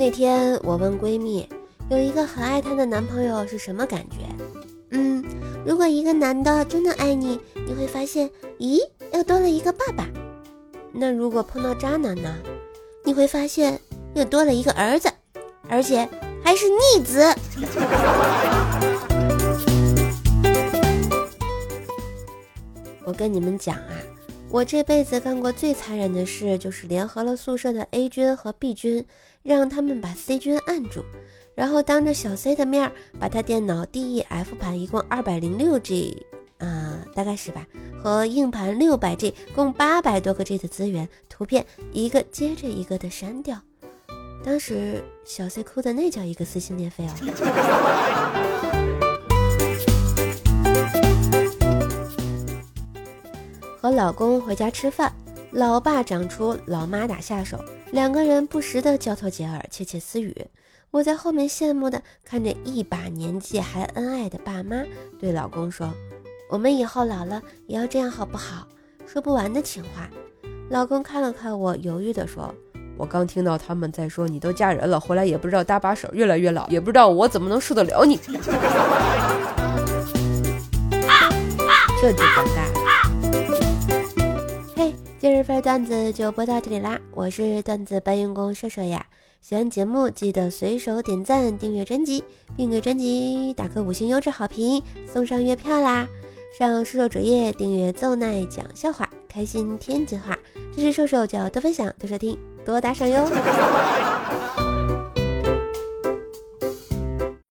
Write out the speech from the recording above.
那天我问闺蜜，有一个很爱她的男朋友是什么感觉？嗯，如果一个男的真的爱你，你会发现，咦，又多了一个爸爸。那如果碰到渣男呢？你会发现又多了一个儿子，而且还是逆子。我跟你们讲啊，我这辈子干过最残忍的事，就是联合了宿舍的 A 君和 B 君，让他们把 C 君按住，然后当着小 C 的面把他电脑 DEF 盘一共二百零六 G，啊，大概是吧，和硬盘六百 G，共八百多个 G 的资源图片一个接着一个的删掉。当时小 C 哭的那叫一个撕心裂肺啊！和老公回家吃饭，老爸长出，老妈打下手，两个人不时的交头接耳，窃窃私语。我在后面羡慕的看着一把年纪还恩爱的爸妈，对老公说：“我们以后老了也要这样好不好？”说不完的情话。老公看了看我，犹豫的说：“我刚听到他们在说你都嫁人了，回来也不知道搭把手，越来越老，也不知道我怎么能受得了你。”这就尴尬。今日份段子就播到这里啦，我是段子搬运工射手呀。喜欢节目记得随手点赞、订阅专辑，并给专辑打个五星优质好评，送上月票啦！上射手主页订阅奏奈讲笑话，开心天津话，支持射手就要多分享、多收听、多打赏哟。